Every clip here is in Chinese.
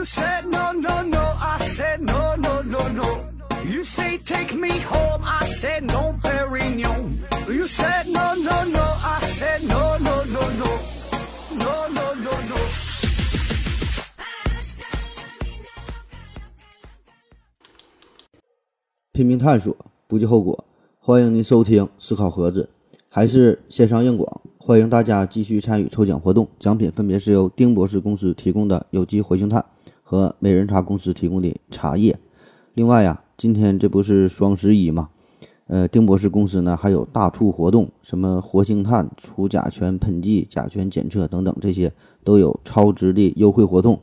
You said no, no, no. I said no, no, no, no. You say take me home. I said no, Perignon. You said no, no, no. I said no, no, no, no. No, no, no, no. 拼命探索，不计后果。欢迎您收听思考盒子，还是线上硬广。欢迎大家继续参与抽奖活动，奖品分别是由丁博士公司提供的有机活性炭和美人茶公司提供的茶叶。另外呀，今天这不是双十一嘛？呃，丁博士公司呢还有大促活动，什么活性炭、除甲醛喷剂、甲醛检测等等，这些都有超值的优惠活动。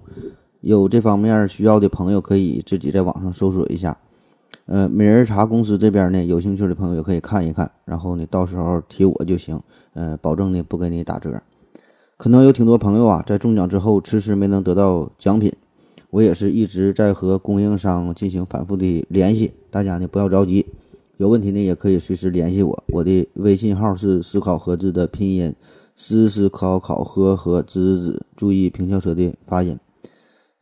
有这方面需要的朋友，可以自己在网上搜索一下。呃，美人茶公司这边呢，有兴趣的朋友也可以看一看，然后呢，到时候提我就行，呃，保证呢不给你打折。可能有挺多朋友啊，在中奖之后迟迟没能得到奖品，我也是一直在和供应商进行反复的联系，大家呢不要着急，有问题呢也可以随时联系我，我的微信号是思考盒子的拼音，思思考考和和子子，注意平翘舌的发音。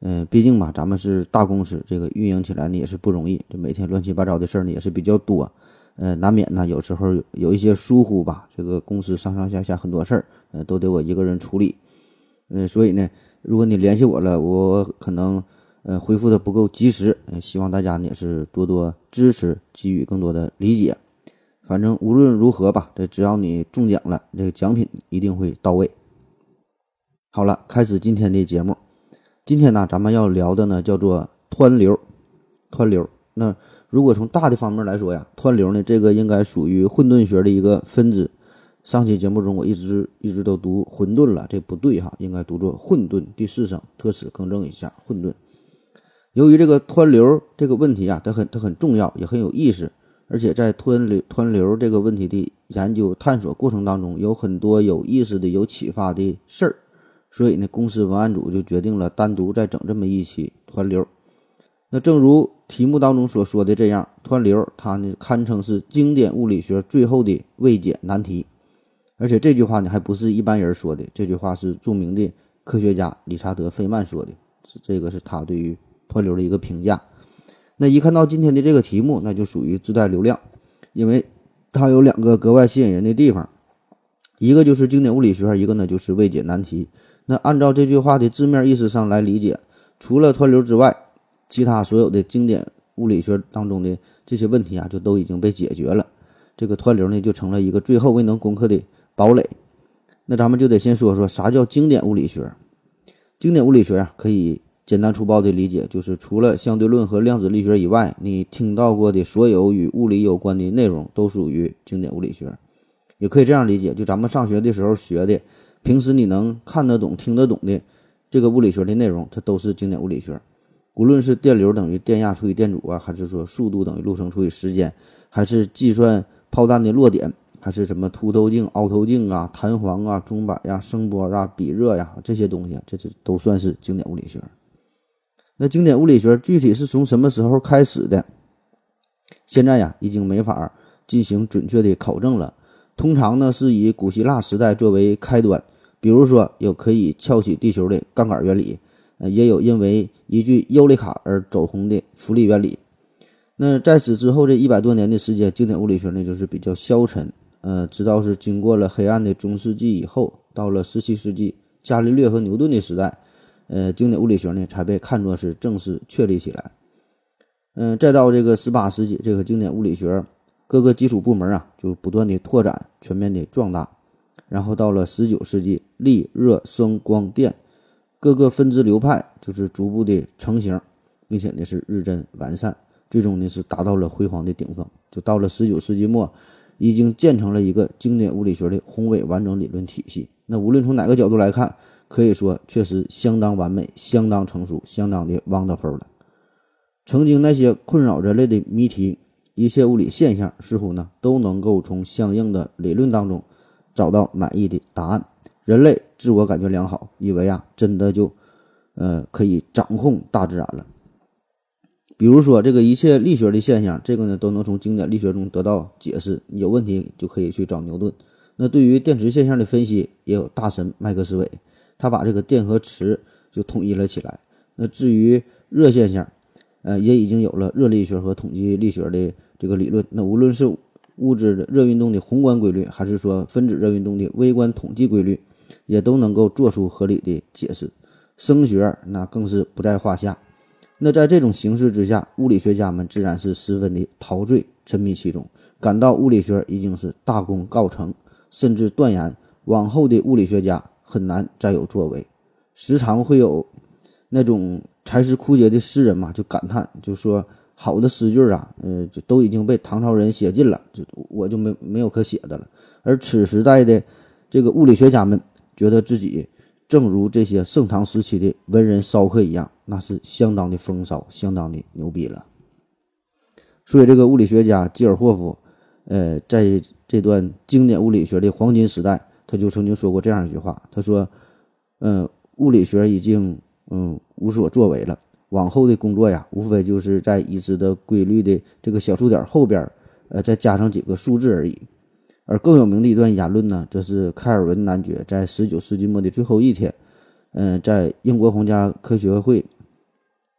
嗯，毕竟吧，咱们是大公司，这个运营起来呢也是不容易，这每天乱七八糟的事儿呢也是比较多，呃，难免呢有时候有一些疏忽吧，这个公司上上下下很多事儿，呃，都得我一个人处理，嗯，所以呢，如果你联系我了，我可能呃回复的不够及时，呃，希望大家呢也是多多支持，给予更多的理解，反正无论如何吧，这只要你中奖了，这个奖品一定会到位。好了，开始今天的节目。今天呢，咱们要聊的呢叫做湍流，湍流。那如果从大的方面来说呀，湍流呢这个应该属于混沌学的一个分支。上期节目中我一直一直都读混沌了，这不对哈，应该读作混沌。第四声特此更正一下，混沌。由于这个湍流这个问题啊，它很它很重要，也很有意思，而且在湍流湍流这个问题的研究探索过程当中，有很多有意思的、有启发的事儿。所以呢，公司文案组就决定了单独再整这么一期湍流。那正如题目当中所说的这样，湍流它呢堪称是经典物理学最后的未解难题。而且这句话呢还不是一般人说的，这句话是著名的科学家理查德·费曼说的，是这个是他对于湍流的一个评价。那一看到今天的这个题目，那就属于自带流量，因为它有两个格外吸引人的地方，一个就是经典物理学，一个呢就是未解难题。那按照这句话的字面意思上来理解，除了湍流之外，其他所有的经典物理学当中的这些问题啊，就都已经被解决了。这个湍流呢，就成了一个最后未能攻克的堡垒。那咱们就得先说说啥叫经典物理学。经典物理学啊，可以简单粗暴的理解，就是除了相对论和量子力学以外，你听到过的所有与物理有关的内容都属于经典物理学。也可以这样理解，就咱们上学的时候学的。平时你能看得懂、听得懂的这个物理学的内容，它都是经典物理学。无论是电流等于电压除以电阻啊，还是说速度等于路程除以时间，还是计算炮弹的落点，还是什么凸透镜、凹透镜啊、弹簧啊、钟摆呀、声波啊、比热呀这些东西，这这都算是经典物理学。那经典物理学具体是从什么时候开始的？现在呀，已经没法进行准确的考证了。通常呢，是以古希腊时代作为开端。比如说，有可以翘起地球的杠杆原理，也有因为一句尤里卡而走红的浮力原理。那在此之后这一百多年的时间，经典物理学呢就是比较消沉，呃，直到是经过了黑暗的中世纪以后，到了十七世纪伽利略和牛顿的时代，呃，经典物理学呢才被看作是正式确立起来。嗯，再到这个十八世纪，这个经典物理学各个基础部门啊就不断的拓展，全面的壮大。然后到了十九世纪，力、热、声、光电各个分支流派就是逐步的成型，并且呢是日臻完善，最终呢是达到了辉煌的顶峰。就到了十九世纪末，已经建成了一个经典物理学的宏伟完整理论体系。那无论从哪个角度来看，可以说确实相当完美、相当成熟、相当的 wonderful 了。曾经那些困扰人类的谜题，一切物理现象，似乎呢都能够从相应的理论当中。找到满意的答案，人类自我感觉良好，以为啊真的就，呃可以掌控大自然了。比如说这个一切力学的现象，这个呢都能从经典力学中得到解释。有问题就可以去找牛顿。那对于电磁现象的分析，也有大神麦克斯韦，他把这个电和磁就统一了起来。那至于热现象，呃，也已经有了热力学和统计力学的这个理论。那无论是物质的热运动的宏观规律，还是说分子热运动的微观统计规律，也都能够做出合理的解释。声学那更是不在话下。那在这种形势之下，物理学家们自然是十分的陶醉，沉迷其中，感到物理学已经是大功告成，甚至断言往后的物理学家很难再有作为。时常会有那种才思枯竭的诗人嘛，就感叹，就说好的诗句啊，呃，就都已经被唐朝人写尽了，就我就没没有可写的了。而此时代的这个物理学家们，觉得自己。正如这些盛唐时期的文人骚客一样，那是相当的风骚，相当的牛逼了。所以，这个物理学家基尔霍夫，呃，在这段经典物理学的黄金时代，他就曾经说过这样一句话：“他说，嗯，物理学已经嗯无所作为了，往后的工作呀，无非就是在已知的规律的这个小数点后边，呃，再加上几个数字而已。”而更有名的一段言论呢，则是开尔文男爵在十九世纪末的最后一天，嗯，在英国皇家科学会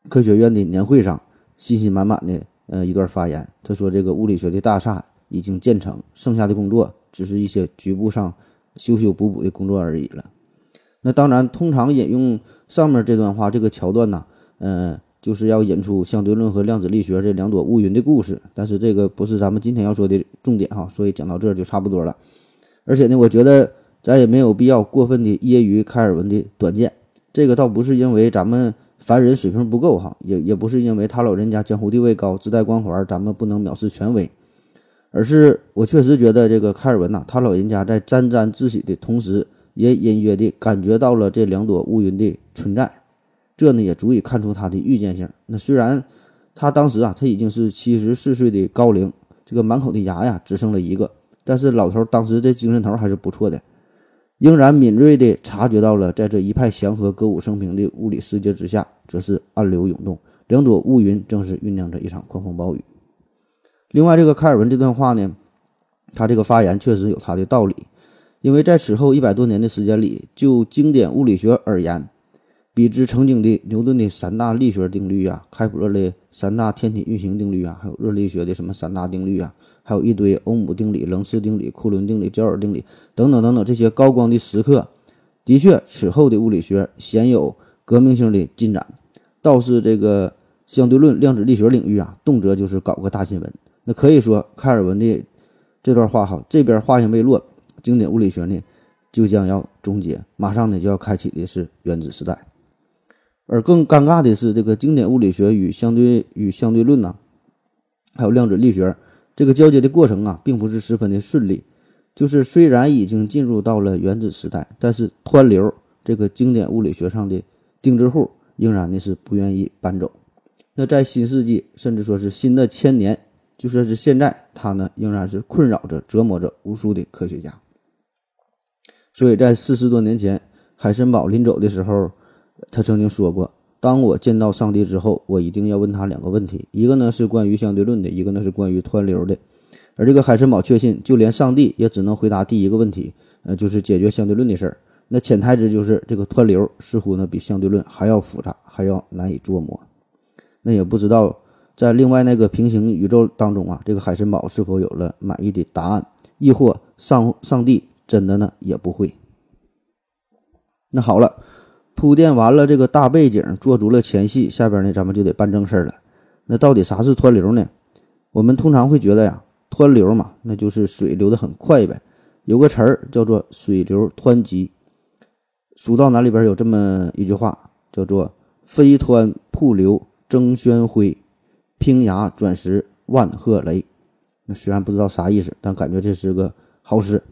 科学院的年会上，信心满满的呃一段发言。他说：“这个物理学的大厦已经建成，剩下的工作只是一些局部上修修补补的工作而已了。”那当然，通常引用上面这段话这个桥段呢，嗯。就是要引出相对论和量子力学这两朵乌云的故事，但是这个不是咱们今天要说的重点哈，所以讲到这就差不多了。而且呢，我觉得咱也没有必要过分的揶揄开尔文的短见，这个倒不是因为咱们凡人水平不够哈，也 也不是因为他老人家江湖地位高自带光环，咱们不能藐视权威，而是我确实觉得这个开尔文呐，他老人家在沾沾自喜的同时，也隐约的感觉到了这两朵乌云的存在。这呢也足以看出他的预见性。那虽然他当时啊，他已经是七十四岁的高龄，这个满口的牙呀只剩了一个，但是老头当时这精神头还是不错的，仍然敏锐地察觉到了，在这一派祥和、歌舞升平的物理世界之下，则是暗流涌动，两朵乌云正是酝酿着一场狂风暴雨。另外，这个开尔文这段话呢，他这个发言确实有他的道理，因为在此后一百多年的时间里，就经典物理学而言。比之曾经的牛顿的三大力学定律啊，开普勒的三大天体运行定律啊，还有热力学的什么三大定律啊，还有一堆欧姆定理、楞次定理、库伦定理、焦耳定理等等等等这些高光的时刻，的确，此后的物理学鲜有革命性的进展。倒是这个相对论、量子力学领域啊，动辄就是搞个大新闻。那可以说，开尔文的这段话哈，这边话音未落，经典物理学呢就将要终结，马上呢就要开启的是原子时代。而更尴尬的是，这个经典物理学与相对与相对论呐，还有量子力学这个交接的过程啊，并不是十分的顺利。就是虽然已经进入到了原子时代，但是湍流这个经典物理学上的钉子户仍然呢是不愿意搬走。那在新世纪，甚至说是新的千年，就说是现在，它呢仍然是困扰着、折磨着无数的科学家。所以在四十多年前，海森堡临走的时候。他曾经说过：“当我见到上帝之后，我一定要问他两个问题，一个呢是关于相对论的，一个呢是关于湍流的。”而这个海森堡确信，就连上帝也只能回答第一个问题，呃，就是解决相对论的事儿。那潜台词就是这个湍流似乎呢比相对论还要复杂，还要难以捉摸。那也不知道在另外那个平行宇宙当中啊，这个海森堡是否有了满意的答案，亦或上上帝真的呢也不会？那好了。铺垫完了这个大背景，做足了前戏，下边呢咱们就得办正事了。那到底啥是湍流呢？我们通常会觉得呀，湍流嘛，那就是水流得很快呗。有个词儿叫做水流湍急。蜀道难里边有这么一句话，叫做“飞湍瀑流争喧哗，平崖转石万壑雷”。那虽然不知道啥意思，但感觉这是个好诗。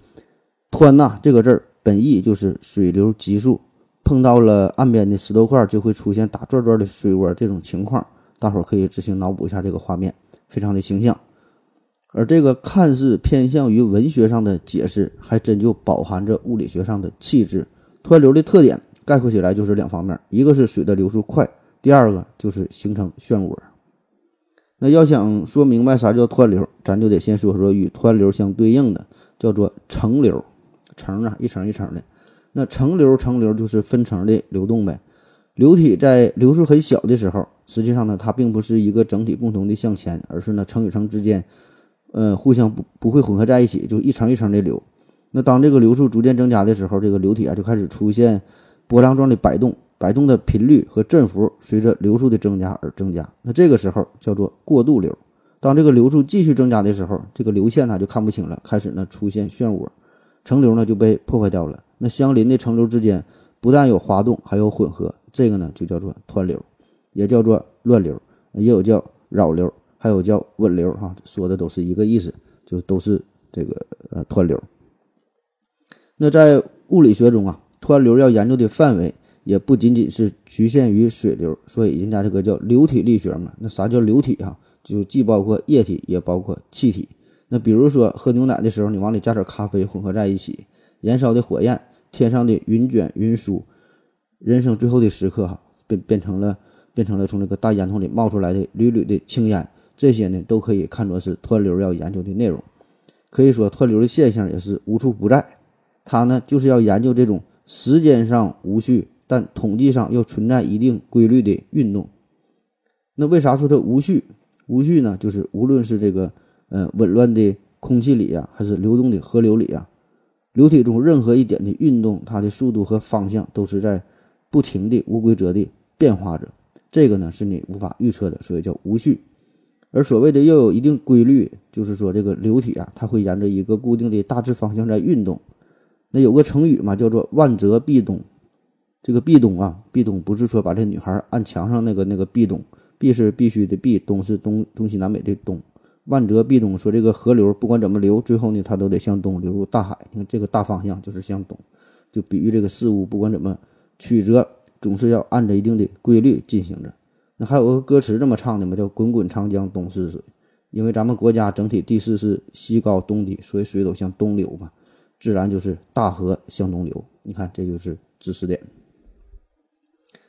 湍呐这个字儿本意就是水流急速。碰到了岸边的石头块，就会出现打转转的水涡。这种情况，大伙儿可以自行脑补一下这个画面，非常的形象。而这个看似偏向于文学上的解释，还真就饱含着物理学上的气质。湍流的特点概括起来就是两方面：一个是水的流速快，第二个就是形成漩涡。那要想说明白啥叫湍流，咱就得先说说与湍流相对应的，叫做层流。层啊，一层一层的。那层流，层流就是分层的流动呗。流体在流速很小的时候，实际上呢，它并不是一个整体共同的向前，而是呢层与层之间，呃，互相不不会混合在一起，就一层一层的流。那当这个流速逐渐增加的时候，这个流体啊就开始出现波浪状的摆动，摆动的频率和振幅随着流速的增加而增加。那这个时候叫做过渡流。当这个流速继续增加的时候，这个流线呢就看不清了，开始呢出现漩涡，层流呢就被破坏掉了。那相邻的层流之间不但有滑动，还有混合，这个呢就叫做湍流，也叫做乱流，也有叫扰流，还有叫稳流，哈，说的都是一个意思，就都是这个呃湍流。那在物理学中啊，湍流要研究的范围也不仅仅是局限于水流，所以人家这个叫流体力学嘛。那啥叫流体啊？就既包括液体，也包括气体。那比如说喝牛奶的时候，你往里加点咖啡混合在一起，燃烧的火焰，天上的云卷云舒，人生最后的时刻哈，变变成了变成了从这个大烟囱里冒出来的缕缕的青烟，这些呢都可以看作是湍流要研究的内容。可以说湍流的现象也是无处不在，它呢就是要研究这种时间上无序，但统计上又存在一定规律的运动。那为啥说它无序？无序呢，就是无论是这个呃紊乱的空气里呀，还是流动的河流里呀，流体中任何一点的运动，它的速度和方向都是在不停的无规则的变化着。这个呢是你无法预测的，所以叫无序。而所谓的要有一定规律，就是说这个流体啊，它会沿着一个固定的大致方向在运动。那有个成语嘛，叫做万泽壁咚。这个壁咚啊，壁咚不是说把这女孩按墙上那个那个壁咚。必是必须的，必东是东东西南北的东，万泽必东。说这个河流不管怎么流，最后呢它都得向东流入大海。你看这个大方向就是向东，就比喻这个事物不管怎么曲折，总是要按着一定的规律进行着。那还有个歌词这么唱的嘛，叫“滚滚长江东逝水”。因为咱们国家整体地势是西高东低，所以水都向东流嘛，自然就是大河向东流。你看这就是知识点。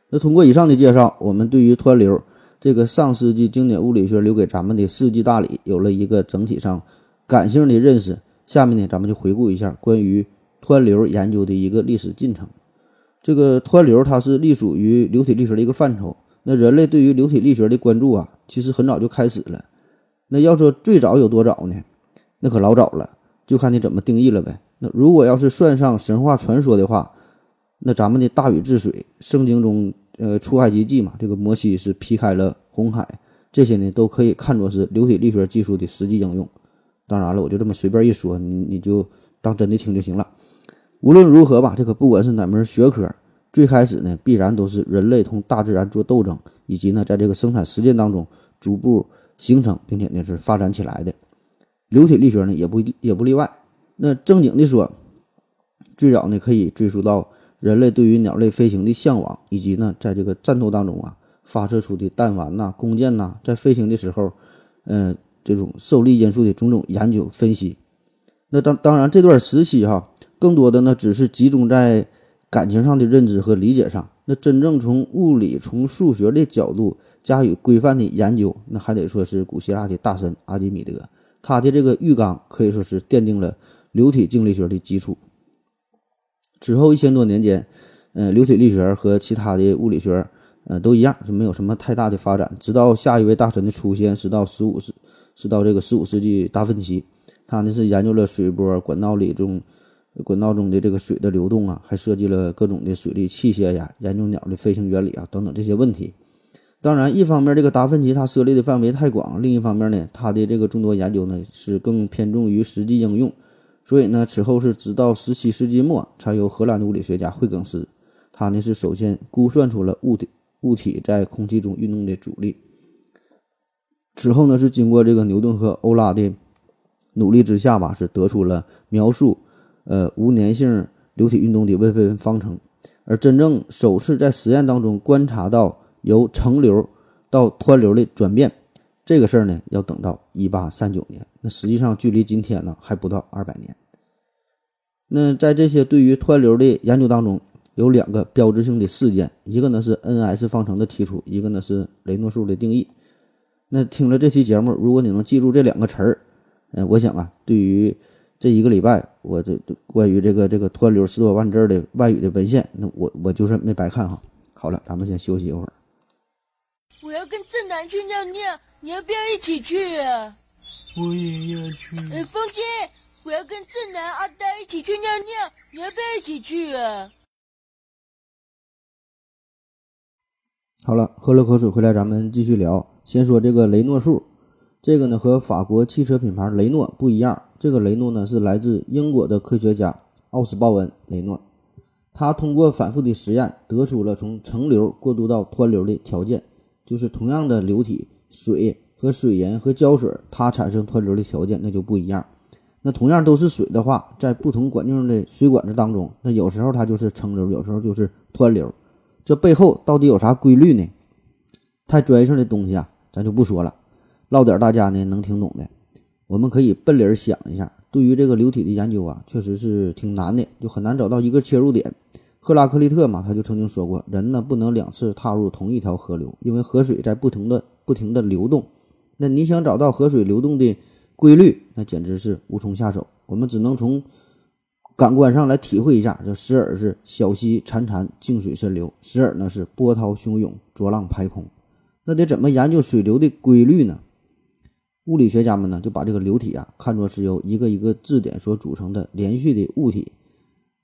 那通过以上的介绍，我们对于湍流。这个上世纪经典物理学留给咱们的世纪大礼，有了一个整体上感性的认识。下面呢，咱们就回顾一下关于湍流研究的一个历史进程。这个湍流它是隶属于流体力学的一个范畴。那人类对于流体力学的关注啊，其实很早就开始了。那要说最早有多早呢？那可老早了，就看你怎么定义了呗。那如果要是算上神话传说的话，那咱们的大禹治水，圣经中。呃，出埃及记嘛，这个摩西是劈开了红海，这些呢都可以看作是流体力学技术的实际应用。当然了，我就这么随便一说，你你就当真的听就行了。无论如何吧，这个不管是哪门学科，最开始呢必然都是人类同大自然做斗争，以及呢在这个生产实践当中逐步形成，并且呢是发展起来的。流体力学呢也不也不例外。那正经的说，最早呢可以追溯到。人类对于鸟类飞行的向往，以及呢，在这个战斗当中啊，发射出的弹丸呐、弓箭呐，在飞行的时候，嗯，这种受力因素的种种研究分析。那当当然，这段时期哈，更多的呢，只是集中在感情上的认知和理解上。那真正从物理、从数学的角度加以规范的研究，那还得说是古希腊的大神阿基米德，他的这个浴缸可以说是奠定了流体静力学的基础。之后一千多年间，呃，流体力学和其他的物理学，呃，都一样，是没有什么太大的发展。直到下一位大神的出现，是到十五世，是到这个十五世纪达芬奇，他呢是研究了水波管道里中，管道中的这个水的流动啊，还设计了各种的水利器械呀，研究鸟的飞行原理啊等等这些问题。当然，一方面这个达芬奇他涉猎的范围太广，另一方面呢，他的这个众多研究呢是更偏重于实际应用。所以呢，此后是直到十七世纪末，才由荷兰的物理学家惠更斯，他呢是首先估算出了物体物体在空气中运动的阻力。之后呢，是经过这个牛顿和欧拉的努力之下吧，是得出了描述呃无粘性流体运动的微分方程。而真正首次在实验当中观察到由层流到湍流的转变。这个事儿呢，要等到一八三九年，那实际上距离今天呢还不到二百年。那在这些对于湍流的研究当中，有两个标志性的事件，一个呢是 N-S 方程的提出，一个呢是雷诺数的定义。那听了这期节目，如果你能记住这两个词儿，嗯，我想啊，对于这一个礼拜我这关于这个这个湍流十多万字的外语的文献，那我我就是没白看哈。好了，咱们先休息一会儿。我要跟正南去尿尿，你要不要一起去啊？我也要去。哎，风姐，我要跟正南、阿呆一起去尿尿，你要不要一起去啊？好了，喝了口水回来，咱们继续聊。先说这个雷诺数，这个呢和法国汽车品牌雷诺不一样。这个雷诺呢是来自英国的科学家奥斯鲍恩·雷诺，他通过反复的实验得出了从层流过渡到湍流的条件，就是同样的流体水和水银和胶水，它产生湍流的条件那就不一样。那同样都是水的话，在不同管径的水管子当中，那有时候它就是层流，有时候就是湍流。这背后到底有啥规律呢？太专业性的东西啊，咱就不说了，唠点大家呢能听懂的。我们可以奔理想一下，对于这个流体的研究啊，确实是挺难的，就很难找到一个切入点。赫拉克利特嘛，他就曾经说过，人呢不能两次踏入同一条河流，因为河水在不停的不停的流动。那你想找到河水流动的规律，那简直是无从下手。我们只能从感官上来体会一下，这时而是小溪潺潺，静水深流；时而呢是波涛汹涌，浊浪排空。那得怎么研究水流的规律呢？物理学家们呢就把这个流体啊看作是由一个一个质点所组成的连续的物体。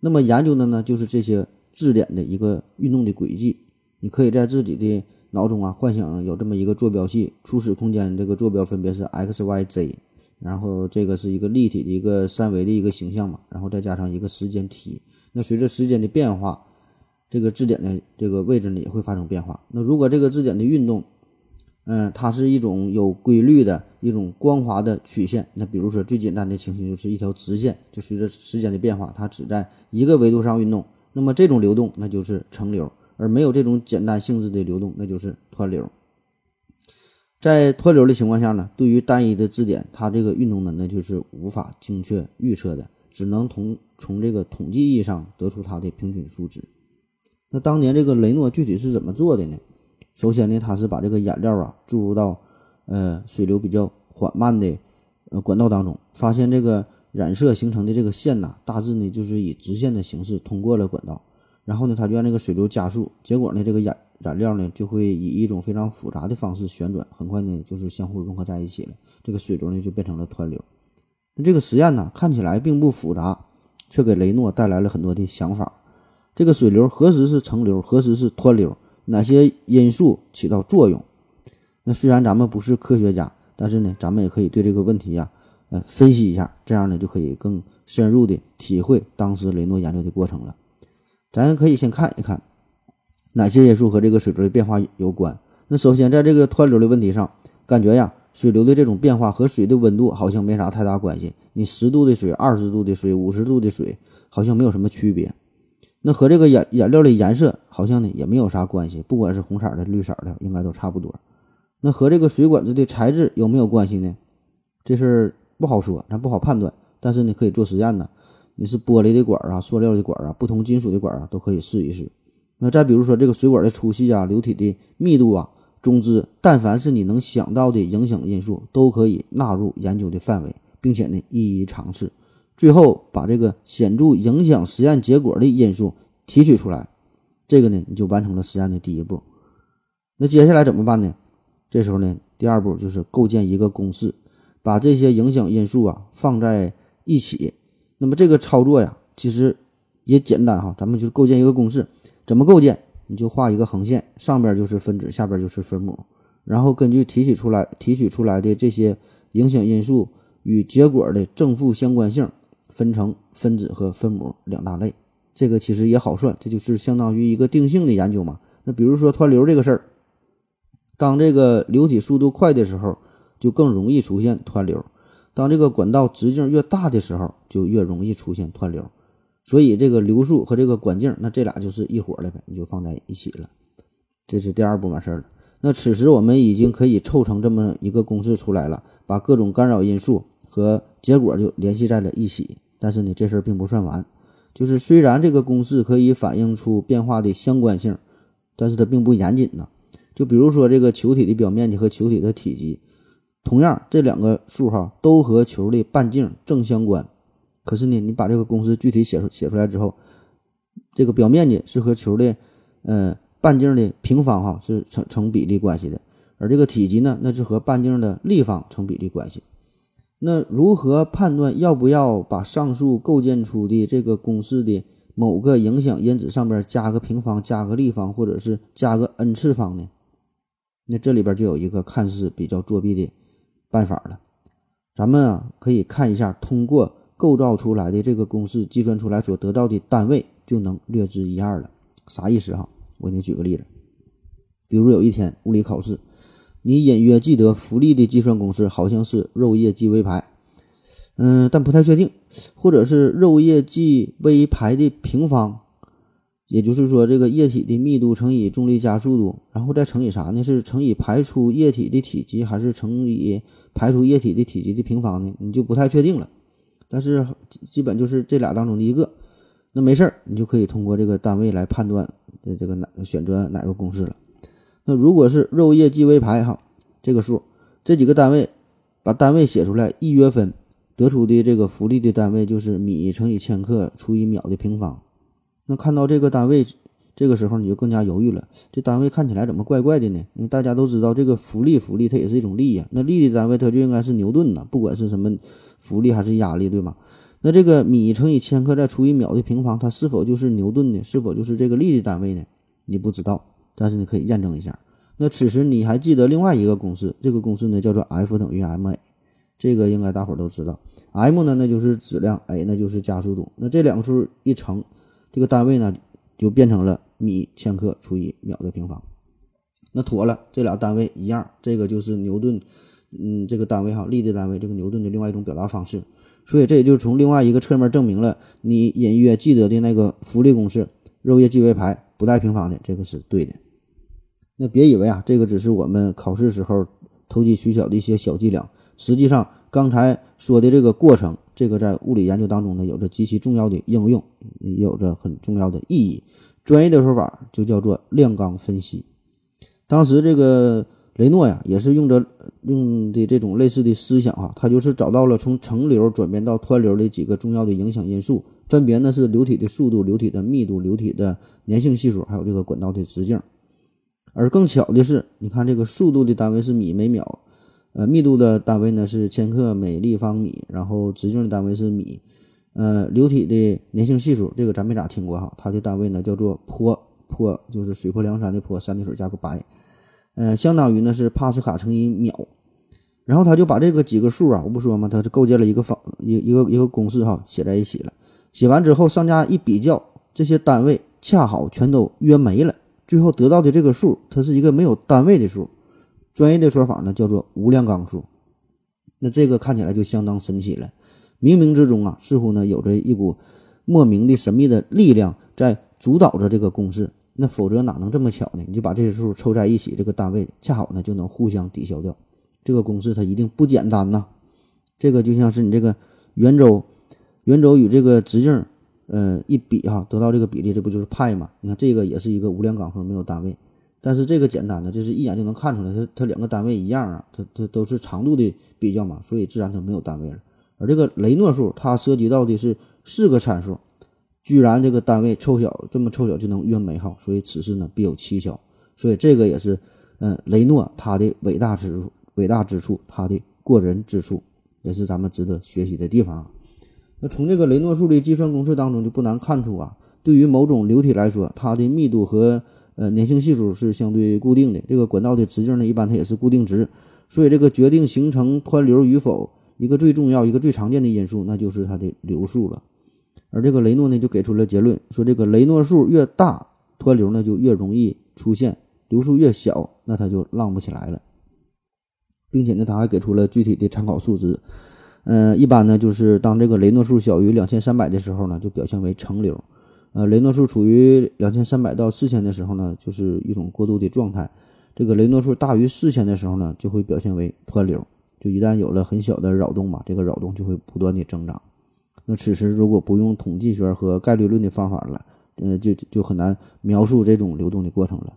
那么研究的呢就是这些质点的一个运动的轨迹。你可以在自己的脑中啊幻想有这么一个坐标系，初始空间这个坐标分别是 x、y、z。然后这个是一个立体的一个三维的一个形象嘛，然后再加上一个时间 t，那随着时间的变化，这个质点的这个位置呢也会发生变化。那如果这个质点的运动，嗯，它是一种有规律的一种光滑的曲线，那比如说最简单的情形就是一条直线，就随着时间的变化，它只在一个维度上运动，那么这种流动那就是层流，而没有这种简单性质的流动，那就是湍流。在湍流的情况下呢，对于单一的质点，它这个运动呢，那就是无法精确预测的，只能从从这个统计意义上得出它的平均数值。那当年这个雷诺具体是怎么做的呢？首先呢，他是把这个染料啊注入到呃水流比较缓慢的呃管道当中，发现这个染色形成的这个线呐，大致呢就是以直线的形式通过了管道，然后呢，他就让这个水流加速，结果呢，这个染染料呢就会以一种非常复杂的方式旋转，很快呢就是相互融合在一起了。这个水流呢就变成了湍流。那这个实验呢看起来并不复杂，却给雷诺带来了很多的想法。这个水流何时是层流，何时是湍流？哪些因素起到作用？那虽然咱们不是科学家，但是呢，咱们也可以对这个问题呀，呃，分析一下，这样呢就可以更深入的体会当时雷诺研究的过程了。咱可以先看一看。哪些因素和这个水流的变化有关？那首先，在这个湍流的问题上，感觉呀，水流的这种变化和水的温度好像没啥太大关系。你十度的水、二十度的水、五十度的水，好像没有什么区别。那和这个颜颜料的颜色好像呢也没有啥关系，不管是红色的、绿色的，应该都差不多。那和这个水管子的材质有没有关系呢？这事儿不好说，咱不好判断。但是呢，可以做实验呢。你是玻璃的管啊，塑料的管啊，不同金属的管啊，都可以试一试。那再比如说这个水管的粗细啊、流体的密度啊，总之，但凡是你能想到的影响因素，都可以纳入研究的范围，并且呢一一尝试，最后把这个显著影响实验结果的因素提取出来，这个呢你就完成了实验的第一步。那接下来怎么办呢？这时候呢，第二步就是构建一个公式，把这些影响因素啊放在一起。那么这个操作呀，其实也简单哈，咱们就构建一个公式。怎么构建？你就画一个横线，上边就是分子，下边就是分母，然后根据提取出来提取出来的这些影响因素与结果的正负相关性，分成分子和分母两大类。这个其实也好算，这就是相当于一个定性的研究嘛。那比如说湍流这个事儿，当这个流体速度快的时候，就更容易出现湍流；当这个管道直径越大的时候，就越容易出现湍流。所以这个流速和这个管径，那这俩就是一伙的呗，你就放在一起了。这是第二步完事儿了。那此时我们已经可以凑成这么一个公式出来了，把各种干扰因素和结果就联系在了一起。但是呢，这事儿并不算完，就是虽然这个公式可以反映出变化的相关性，但是它并不严谨呐。就比如说这个球体的表面积和球体的体积，同样这两个数哈都和球的半径正相关。可是呢，你把这个公式具体写出写出来之后，这个表面积是和球的，呃，半径的平方哈是成成比例关系的，而这个体积呢，那是和半径的立方成比例关系。那如何判断要不要把上述构建出的这个公式的某个影响因子上边加个平方、加个立方，或者是加个 n 次方呢？那这里边就有一个看似比较作弊的办法了。咱们啊可以看一下，通过构造出来的这个公式计算出来所得到的单位，就能略知一二了。啥意思哈？我给你举个例子，比如有一天物理考试。你隐约记得浮力的计算公式好像是肉液计微排，嗯，但不太确定，或者是肉液计微排的平方，也就是说这个液体的密度乘以重力加速度，然后再乘以啥呢？是乘以排出液体的体积，还是乘以排出液体的体积的平方呢？你就不太确定了。但是基本就是这俩当中的一个，那没事儿，你就可以通过这个单位来判断这这个哪选择哪个公式了。那如果是肉液积 V 排哈，这个数，这几个单位把单位写出来一约分，得出的这个浮力的单位就是米乘以千克除以秒的平方。那看到这个单位，这个时候你就更加犹豫了，这单位看起来怎么怪怪的呢？因为大家都知道这个浮力，浮力它也是一种力呀，那力的单位它就应该是牛顿呐，不管是什么浮力还是压力，对吗？那这个米乘以千克再除以秒的平方，它是否就是牛顿呢？是否就是这个力的单位呢？你不知道。但是你可以验证一下。那此时你还记得另外一个公式？这个公式呢叫做 F 等于 ma，这个应该大伙儿都知道。m 呢那就是质量，a 那就是加速度。那这两个数一乘，这个单位呢就变成了米千克除以秒的平方。那妥了，这俩单位一样，这个就是牛顿，嗯，这个单位哈，力的单位，这个牛顿的另外一种表达方式。所以这也就从另外一个侧面证明了你隐约记得的那个浮力公式：肉液积 V 排。不带平方的，这个是对的。那别以为啊，这个只是我们考试时候投机取巧的一些小伎俩。实际上，刚才说的这个过程，这个在物理研究当中呢，有着极其重要的应用，也有着很重要的意义。专业的说法就叫做量纲分析。当时这个雷诺呀，也是用着用的这种类似的思想啊，他就是找到了从层流转变到湍流的几个重要的影响因素。分别呢是流体的速度、流体的密度、流体的粘性系数，还有这个管道的直径。而更巧的是，你看这个速度的单位是米每秒，呃，密度的单位呢是千克每立方米，然后直径的单位是米，呃，流体的粘性系数，这个咱没咋听过哈，它的单位呢叫做坡，坡就是水泊梁山的坡，山的水加个白，呃，相当于呢是帕斯卡乘以秒。然后他就把这个几个数啊，我不说嘛，他是构建了一个方一一个一个公式哈，写在一起了。写完之后，上家一比较，这些单位恰好全都约没了，最后得到的这个数，它是一个没有单位的数。专业的说法呢，叫做无量纲数。那这个看起来就相当神奇了，冥冥之中啊，似乎呢有着一股莫名的神秘的力量在主导着这个公式。那否则哪能这么巧呢？你就把这些数凑在一起，这个单位恰好呢就能互相抵消掉。这个公式它一定不简单呐。这个就像是你这个圆周。圆周与这个直径，呃，一比哈，得到这个比例，这不就是派吗？你看这个也是一个无量纲数，没有单位。但是这个简单的，这是一眼就能看出来，它它两个单位一样啊，它它都是长度的比较嘛，所以自然它没有单位了。而这个雷诺数，它涉及到的是四个参数，居然这个单位凑巧这么凑巧就能约没哈，所以此事呢必有蹊跷。所以这个也是，嗯，雷诺他的伟大之处，伟大之处，他的过人之处，也是咱们值得学习的地方。那从这个雷诺数的计算公式当中就不难看出啊，对于某种流体来说，它的密度和呃粘性系数是相对固定的。这个管道的直径呢，一般它也是固定值。所以这个决定形成湍流与否一个最重要、一个最常见的因素，那就是它的流速了。而这个雷诺呢，就给出了结论，说这个雷诺数越大，湍流呢就越容易出现；流速越小，那它就浪不起来了。并且呢，他还给出了具体的参考数值。嗯，一般呢，就是当这个雷诺数小于两千三百的时候呢，就表现为层流；呃，雷诺数处于两千三百到四千的时候呢，就是一种过渡的状态；这个雷诺数大于四千的时候呢，就会表现为湍流。就一旦有了很小的扰动嘛，这个扰动就会不断的增长。那此时如果不用统计学和概率论的方法了，呃，就就很难描述这种流动的过程了。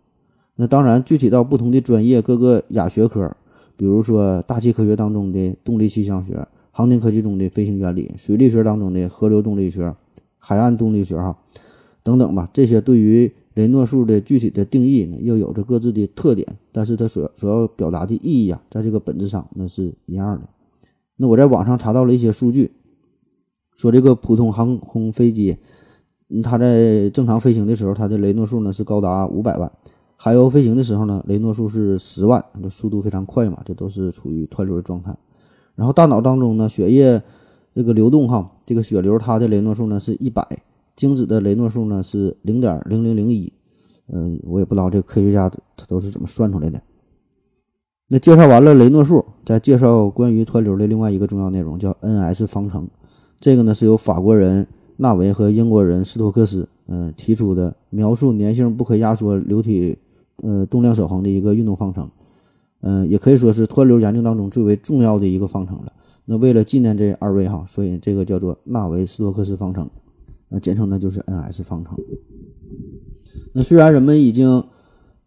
那当然，具体到不同的专业各个亚学科，比如说大气科学当中的动力气象学。航天科技中的飞行原理，水力学当中的河流动力学、海岸动力学，哈，等等吧。这些对于雷诺数的具体的定义呢，又有着各自的特点，但是它所所要表达的意义啊，在这个本质上那是一样的。那我在网上查到了一些数据，说这个普通航空飞机，它在正常飞行的时候，它的雷诺数呢是高达五百万；海鸥飞行的时候呢，雷诺数是十万，这速度非常快嘛，这都是处于湍流的状态。然后大脑当中呢，血液这个流动哈，这个血流它的雷诺数呢是一百。精子的雷诺数呢是零点零零零一，嗯，我也不知道这个科学家他都是怎么算出来的。那介绍完了雷诺数，再介绍关于湍流的另外一个重要内容，叫 N-S 方程。这个呢是由法国人纳维和英国人斯托克斯，嗯，提出的描述粘性不可压缩流体，呃，动量守恒的一个运动方程。嗯，也可以说是湍流研究当中最为重要的一个方程了。那为了纪念这二位哈，所以这个叫做纳维斯托克斯方程。那简称呢就是 N-S 方程。那虽然人们已经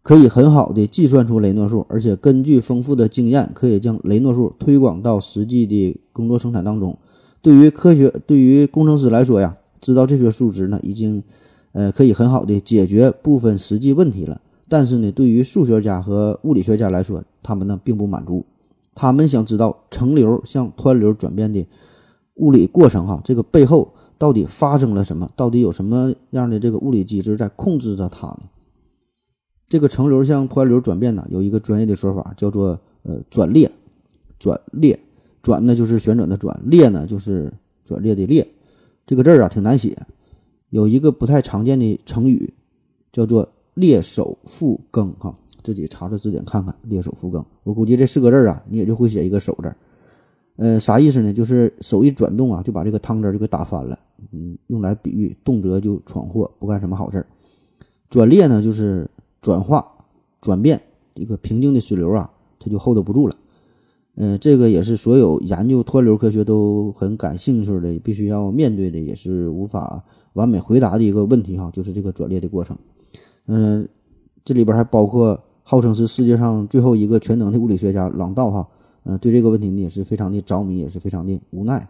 可以很好的计算出雷诺数，而且根据丰富的经验，可以将雷诺数推广到实际的工作生产当中。对于科学，对于工程师来说呀，知道这些数值呢，已经呃可以很好的解决部分实际问题了。但是呢，对于数学家和物理学家来说，他们呢并不满足，他们想知道层流向湍流转变的物理过程哈，这个背后。到底发生了什么？到底有什么样的这个物理机制在控制着它呢？这个层流向湍流转变呢，有一个专业的说法叫做呃转裂。转裂，转呢就是旋转的转，裂呢就是转裂的裂。这个字儿啊挺难写，有一个不太常见的成语叫做裂手复耕哈，自己查查字典看看。裂手复耕，我估计这四个字啊，你也就会写一个手字。呃，啥意思呢？就是手一转动啊，就把这个汤汁就给打翻了。嗯，用来比喻动辄就闯祸，不干什么好事儿。转裂呢，就是转化、转变一个平静的水流啊，它就 hold 不住了。嗯，这个也是所有研究湍流科学都很感兴趣的，必须要面对的，也是无法完美回答的一个问题哈，就是这个转裂的过程。嗯，这里边还包括号称是世界上最后一个全能的物理学家朗道哈。嗯，对这个问题呢也是非常的着迷，也是非常的无奈。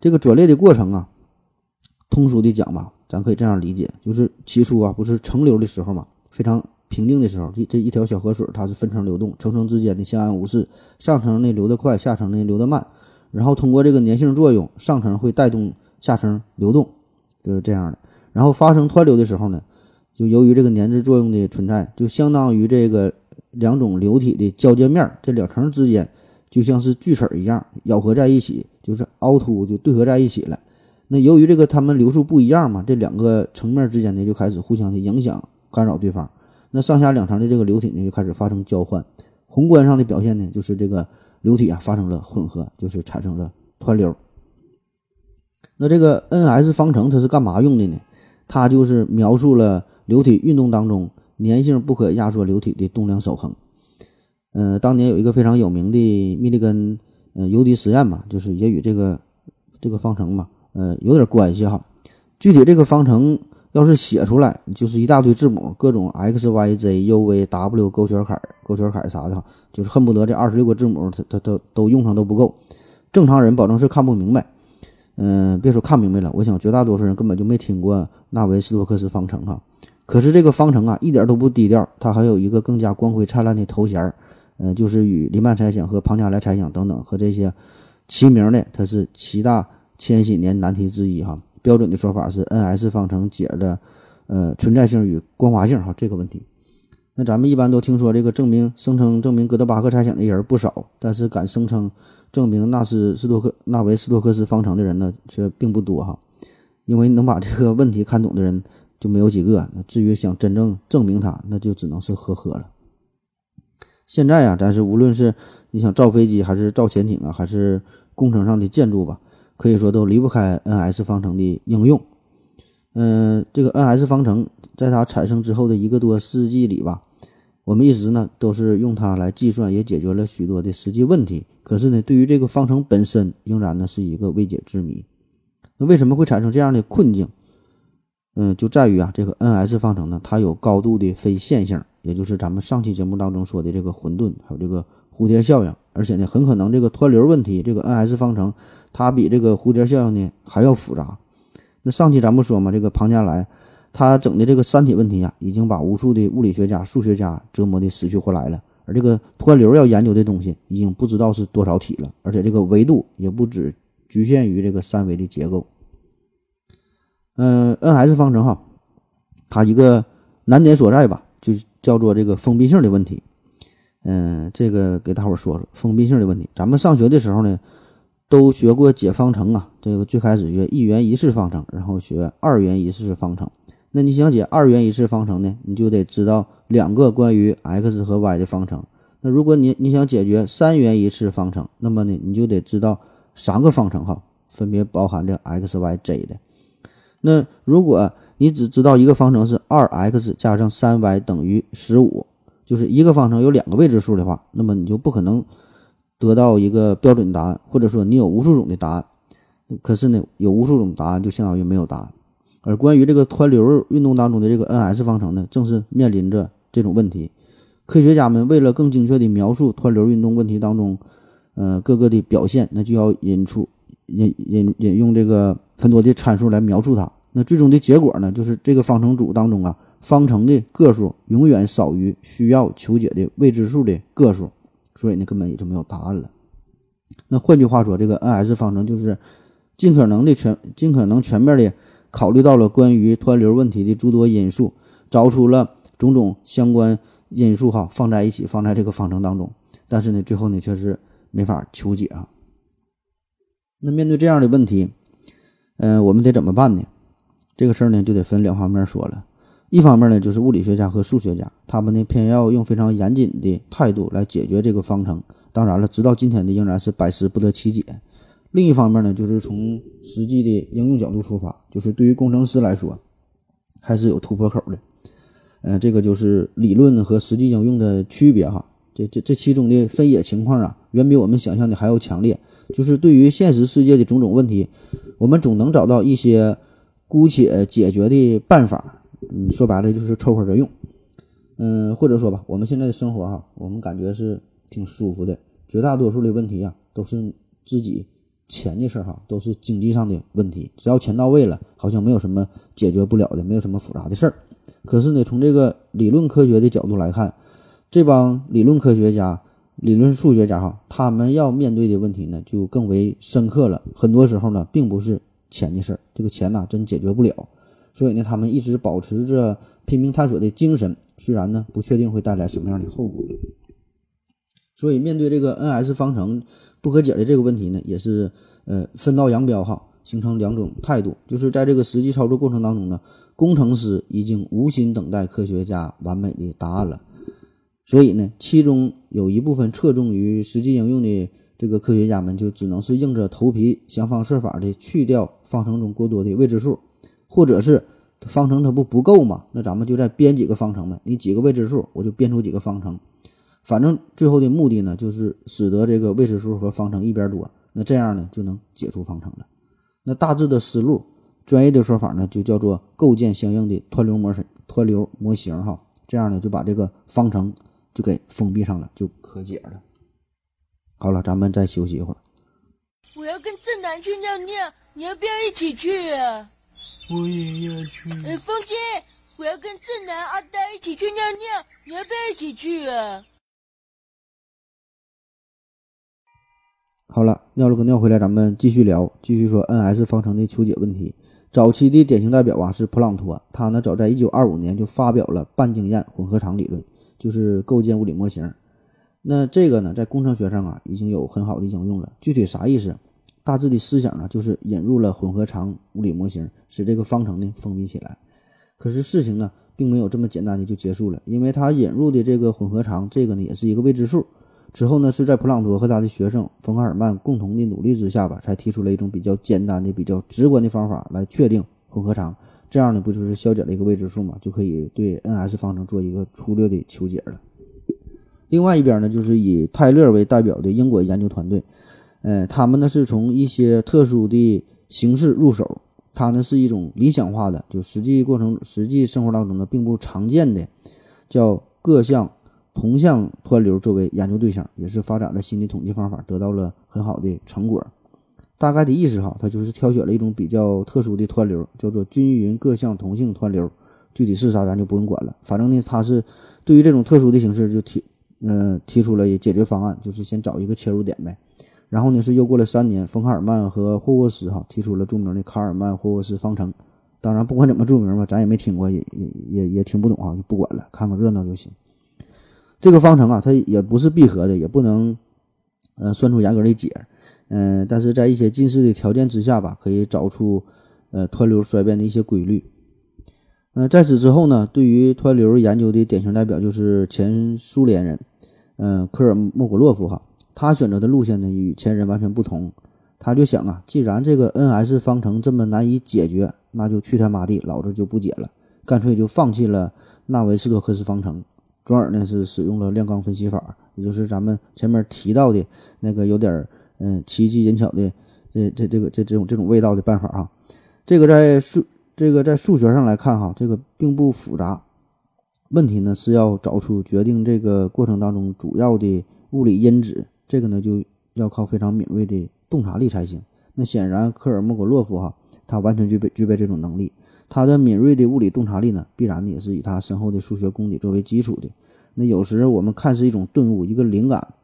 这个转裂的过程啊，通俗的讲吧，咱可以这样理解，就是起初啊不是成流的时候嘛，非常平静的时候，这这一条小河水它是分层流动，层层之间的相安无事，上层呢流得快，下层呢流得慢，然后通过这个粘性作用，上层会带动下层流动，就是这样的。然后发生湍流的时候呢，就由于这个粘滞作用的存在，就相当于这个。两种流体的交界面，这两层之间就像是锯齿一样咬合在一起，就是凹凸就对合在一起了。那由于这个它们流速不一样嘛，这两个层面之间呢就开始互相的影响干扰对方。那上下两层的这个流体呢就开始发生交换。宏观上的表现呢就是这个流体啊发生了混合，就是产生了湍流。那这个 N-S 方程它是干嘛用的呢？它就是描述了流体运动当中。粘性不可压缩流体的动量守恒。呃，当年有一个非常有名的密立根呃游离实验嘛，就是也与这个这个方程嘛，呃有点关系哈。具体这个方程要是写出来，就是一大堆字母，各种 x y z u v w 勾圈坎勾圈坎啥的哈，就是恨不得这二十六个字母，它它都都用上都不够。正常人保证是看不明白。嗯，别说看明白了，我想绝大多数人根本就没听过纳维斯托克斯方程哈。可是这个方程啊，一点都不低调，它还有一个更加光辉灿烂的头衔儿，呃，就是与黎曼猜想和庞加莱猜想等等和这些齐名的，它是七大千禧年难题之一哈。标准的说法是 N-S 方程解的，呃，存在性与光滑性哈这个问题。那咱们一般都听说这个证明声称证明哥德巴赫猜想的人不少，但是敢声称证明纳斯斯托克纳维斯托克斯方程的人呢却并不多哈，因为能把这个问题看懂的人。就没有几个。那至于想真正证明它，那就只能是呵呵了。现在啊，咱是无论是你想造飞机，还是造潜艇啊，还是工程上的建筑吧，可以说都离不开 N-S 方程的应用。嗯，这个 N-S 方程在它产生之后的一个多世纪里吧，我们一直呢都是用它来计算，也解决了许多的实际问题。可是呢，对于这个方程本身，仍然呢是一个未解之谜。那为什么会产生这样的困境？嗯，就在于啊，这个 N-S 方程呢，它有高度的非线性，也就是咱们上期节目当中说的这个混沌，还有这个蝴蝶效应，而且呢，很可能这个湍流问题，这个 N-S 方程它比这个蝴蝶效应呢还要复杂。那上期咱不说嘛，这个庞加莱他整的这个三体问题啊，已经把无数的物理学家、数学家折磨的死去活来了。而这个湍流要研究的东西，已经不知道是多少体了，而且这个维度也不只局限于这个三维的结构。嗯，N-S 方程哈，它一个难点所在吧，就叫做这个封闭性的问题。嗯，这个给大伙儿说说封闭性的问题。咱们上学的时候呢，都学过解方程啊。这个最开始学一元一次方程，然后学二元一次方程。那你想解二元一次方程呢，你就得知道两个关于 x 和 y 的方程。那如果你你想解决三元一次方程，那么呢，你就得知道三个方程哈，分别包含着 x、y、z 的。那如果你只知道一个方程是二 x 加上三 y 等于十五。就是一个方程有两个未知数的话，那么你就不可能得到一个标准答案，或者说你有无数种的答案。可是呢，有无数种答案就相当于没有答案。而关于这个湍流运动当中的这个 N-S 方程呢，正是面临着这种问题。科学家们为了更精确地描述湍流运动问题当中，呃，各个的表现，那就要引出引引引用这个很多的参数来描述它。那最终的结果呢，就是这个方程组当中啊。方程的个数永远少于需要求解的未知数的个数，所以呢，根本也就没有答案了。那换句话说，这个 N-S 方程就是尽可能的全、尽可能全面的考虑到了关于湍流问题的诸多因素，找出了种种相关因素哈，放在一起，放在这个方程当中。但是呢，最后呢，却是没法求解啊。那面对这样的问题，嗯，我们得怎么办呢？这个事儿呢，就得分两方面说了。一方面呢，就是物理学家和数学家，他们呢偏要用非常严谨的态度来解决这个方程。当然了，直到今天呢仍然是百思不得其解。另一方面呢，就是从实际的应用角度出发，就是对于工程师来说，还是有突破口的。嗯，这个就是理论和实际应用的区别哈。这这这其中的分野情况啊，远比我们想象的还要强烈。就是对于现实世界的种种问题，我们总能找到一些姑且解决的办法。嗯，说白了就是凑合着用，嗯，或者说吧，我们现在的生活哈，我们感觉是挺舒服的。绝大多数的问题啊，都是自己钱的事儿哈，都是经济上的问题。只要钱到位了，好像没有什么解决不了的，没有什么复杂的事儿。可是呢，从这个理论科学的角度来看，这帮理论科学家、理论数学家哈，他们要面对的问题呢，就更为深刻了。很多时候呢，并不是钱的事儿，这个钱呐，真解决不了。所以呢，他们一直保持着拼命探索的精神，虽然呢不确定会带来什么样的后果。所以面对这个 N-S 方程不可解的这个问题呢，也是呃分道扬镳哈，形成两种态度。就是在这个实际操作过程当中呢，工程师已经无心等待科学家完美的答案了。所以呢，其中有一部分侧重于实际应用的这个科学家们，就只能是硬着头皮想方设法的去掉方程中过多的未知数。或者是方程它不不够嘛？那咱们就再编几个方程呗。你几个未知数，我就编出几个方程。反正最后的目的呢，就是使得这个未知数和方程一边多。那这样呢，就能解出方程了。那大致的思路，专业的说法呢，就叫做构建相应的湍流模式、湍流模型哈。这样呢，就把这个方程就给封闭上了，就可解了。好了，咱们再休息一会儿。我要跟正南去尿尿，你要不要一起去啊？我也要去。哎，风心，我要跟正南、阿呆一起去尿尿，你要不要一起去啊？好了，尿了个尿回来，咱们继续聊，继续说 N-S 方程的求解问题。早期的典型代表啊是普朗托，他呢早在1925年就发表了半径验混合场理论，就是构建物理模型。那这个呢，在工程学上啊已经有很好的应用了。具体啥意思？大致的思想呢，就是引入了混合场物理模型，使这个方程呢封闭起来。可是事情呢，并没有这么简单的就结束了，因为他引入的这个混合场，这个呢也是一个未知数。之后呢，是在普朗托和他的学生冯·卡尔曼共同的努力之下吧，才提出了一种比较简单的、比较直观的方法来确定混合场。这样呢，不就是消解了一个未知数嘛，就可以对 N-S 方程做一个粗略的求解了。另外一边呢，就是以泰勒为代表的英国研究团队。呃，他们呢是从一些特殊的形式入手，它呢是一种理想化的，就实际过程、实际生活当中呢并不常见的，叫各项同向湍流作为研究对象，也是发展了新的统计方法，得到了很好的成果。大概的意思哈，它就是挑选了一种比较特殊的湍流，叫做均匀各项同性湍流，具体是啥咱就不用管了。反正呢，它是对于这种特殊的形式就提呃提出了解决方案，就是先找一个切入点呗。然后呢，是又过了三年，冯卡尔曼和霍沃斯哈提出了著名的卡尔曼霍沃斯方程。当然，不管怎么著名吧，咱也没听过，也也也也听不懂啊，就不管了，看个热闹就行。这个方程啊，它也不是闭合的，也不能呃算出严格的解，嗯，但是在一些近似的条件之下吧，可以找出呃湍流衰变的一些规律。嗯，在此之后呢，对于湍流研究的典型代表就是前苏联人，嗯，科尔莫果洛夫哈，他选择的路线呢与前人完全不同。他就想啊，既然这个 N-S 方程这么难以解决，那就去他妈的，老子就不解了，干脆就放弃了纳维斯托克斯方程，转而呢是使用了量纲分析法，也就是咱们前面提到的那个有点嗯奇技淫巧的这这这个这这种这种味道的办法哈。这个在数这个在数学上来看哈，这个并不复杂。问题呢是要找出决定这个过程当中主要的物理因子，这个呢就要靠非常敏锐的洞察力才行。那显然科尔莫格洛夫哈，他完全具备具备这种能力。他的敏锐的物理洞察力呢，必然也是以他深厚的数学功底作为基础的。那有时我们看似一种顿悟，一个灵感，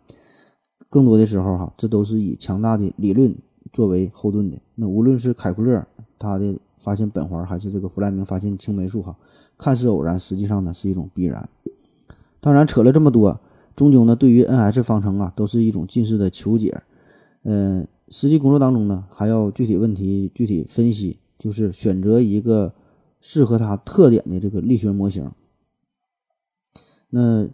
更多的时候哈，这都是以强大的理论作为后盾的。那无论是凯库勒他的发现苯环，还是这个弗莱明发现青霉素哈，看似偶然，实际上呢是一种必然。当然扯了这么多，终究呢对于 N-S 方程啊，都是一种近似的求解。嗯，实际工作当中呢，还要具体问题具体分析，就是选择一个适合它特点的这个力学模型。那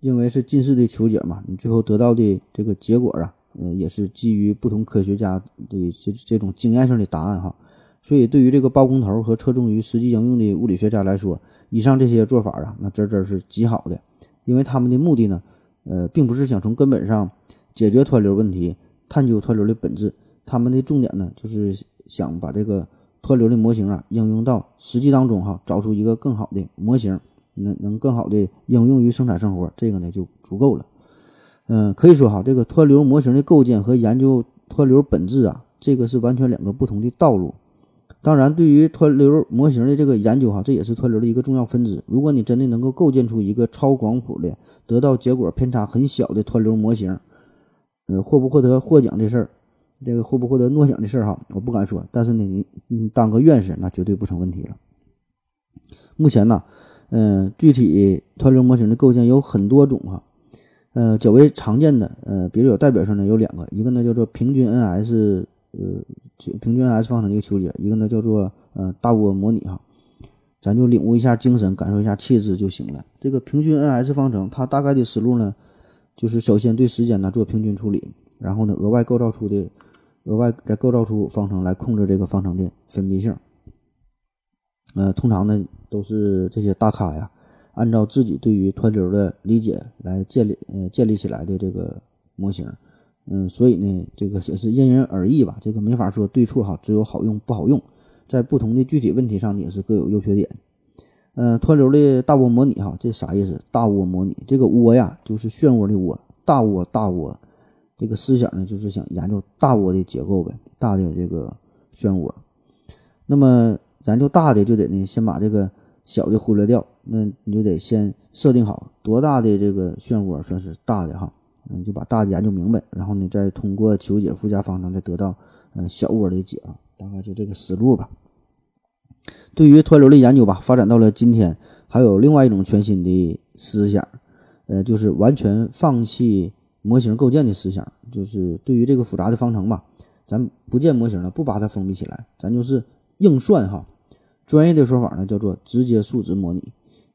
因为是近似的求解嘛，你最后得到的这个结果啊，呃，也是基于不同科学家的这这种经验性的答案哈。所以，对于这个包工头和侧重于实际应用的物理学家来说，以上这些做法啊，那真真是极好的，因为他们的目的呢，呃，并不是想从根本上解决湍流问题，探究湍流的本质，他们的重点呢，就是想把这个湍流的模型啊应用到实际当中哈，找出一个更好的模型。能能更好的应用于生产生活，这个呢就足够了。嗯，可以说哈，这个湍流模型的构建和研究湍流本质啊，这个是完全两个不同的道路。当然，对于湍流模型的这个研究哈，这也是湍流的一个重要分支。如果你真的能够构建出一个超广谱的、得到结果偏差很小的湍流模型，呃，获不获得获奖这事儿，这个获不获得诺奖的事儿哈，我不敢说。但是呢，你你当个院士那绝对不成问题了。目前呢。嗯，具体湍流模型的构建有很多种哈，呃，较为常见的，呃，比较有代表性的有两个，一个呢叫做平均 N-S，呃，平均 N-S 方程的一个求解，一个呢叫做呃大涡模拟哈，咱就领悟一下精神，感受一下气质就行了。这个平均 N-S 方程，它大概的思路呢，就是首先对时间呢做平均处理，然后呢额外构造出的，额外再构造出方程来控制这个方程的分别性。呃，通常呢都是这些大咖呀，按照自己对于湍流的理解来建立呃建立起来的这个模型，嗯，所以呢这个也是因人而异吧，这个没法说对错哈，只有好用不好用，在不同的具体问题上也是各有优缺点。呃，湍流的大涡模拟哈，这啥意思？大涡模拟这个涡呀就是漩涡的涡，大涡大涡，这个思想呢就是想研究大涡的结构呗，大的这个漩涡，那么。研究大的就得呢，先把这个小的忽略掉。那你就得先设定好多大的这个漩涡算是大的哈，你就把大的研究明白，然后呢再通过求解附加方程，再得到嗯小涡的解啊，大概就这个思路吧。对于湍流的研究吧，发展到了今天，还有另外一种全新的思想，呃，就是完全放弃模型构建的思想，就是对于这个复杂的方程吧，咱不建模型了，不把它封闭起来，咱就是硬算哈。专业的说法呢，叫做直接数值模拟。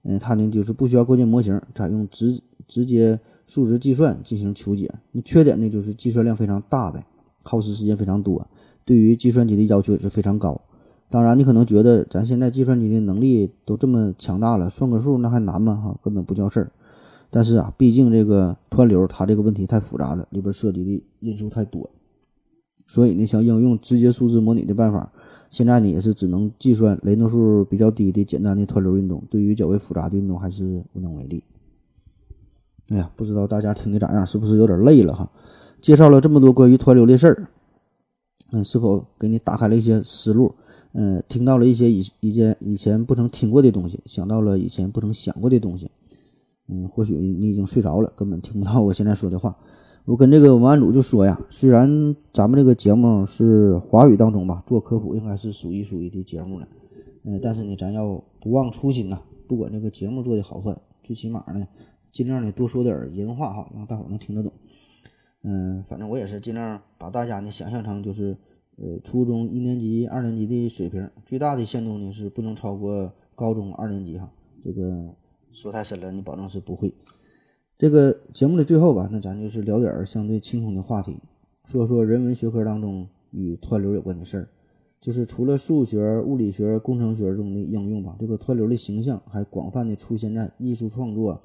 嗯，它呢就是不需要构建模型，采用直直接数值计算进行求解。那缺点呢就是计算量非常大呗，耗时时间非常多，对于计算机的要求也是非常高。当然，你可能觉得咱现在计算机的能力都这么强大了，算个数那还难吗？哈，根本不叫事儿。但是啊，毕竟这个湍流它这个问题太复杂了，里边涉及的因素太多，所以呢，想应用直接数值模拟的办法。现在呢，也是只能计算雷诺数比较低的简单的湍流运动，对于较为复杂的运动还是无能为力。哎呀，不知道大家听的咋样，是不是有点累了哈？介绍了这么多关于湍流的事儿，嗯，是否给你打开了一些思路？嗯，听到了一些以以前以前不曾听过的东西，想到了以前不曾想过的东西。嗯，或许你已经睡着了，根本听不到我现在说的话。我跟这个文案组就说呀，虽然咱们这个节目是华语当中吧，做科普应该是数一数一的节目了，嗯，但是呢，咱要不忘初心呐，不管这个节目做的好坏，最起码呢，尽量的多说点人话哈，让大伙能听得懂。嗯，反正我也是尽量把大家呢想象成就是呃初中一年级、二年级的水平，最大的限度呢是不能超过高中二年级哈。这个说太深了，你保证是不会。这个节目的最后吧，那咱就是聊点相对轻松的话题，说说人文学科当中与湍流有关的事儿。就是除了数学、物理学、工程学中的应用吧，这个湍流的形象还广泛的出现在艺术创作、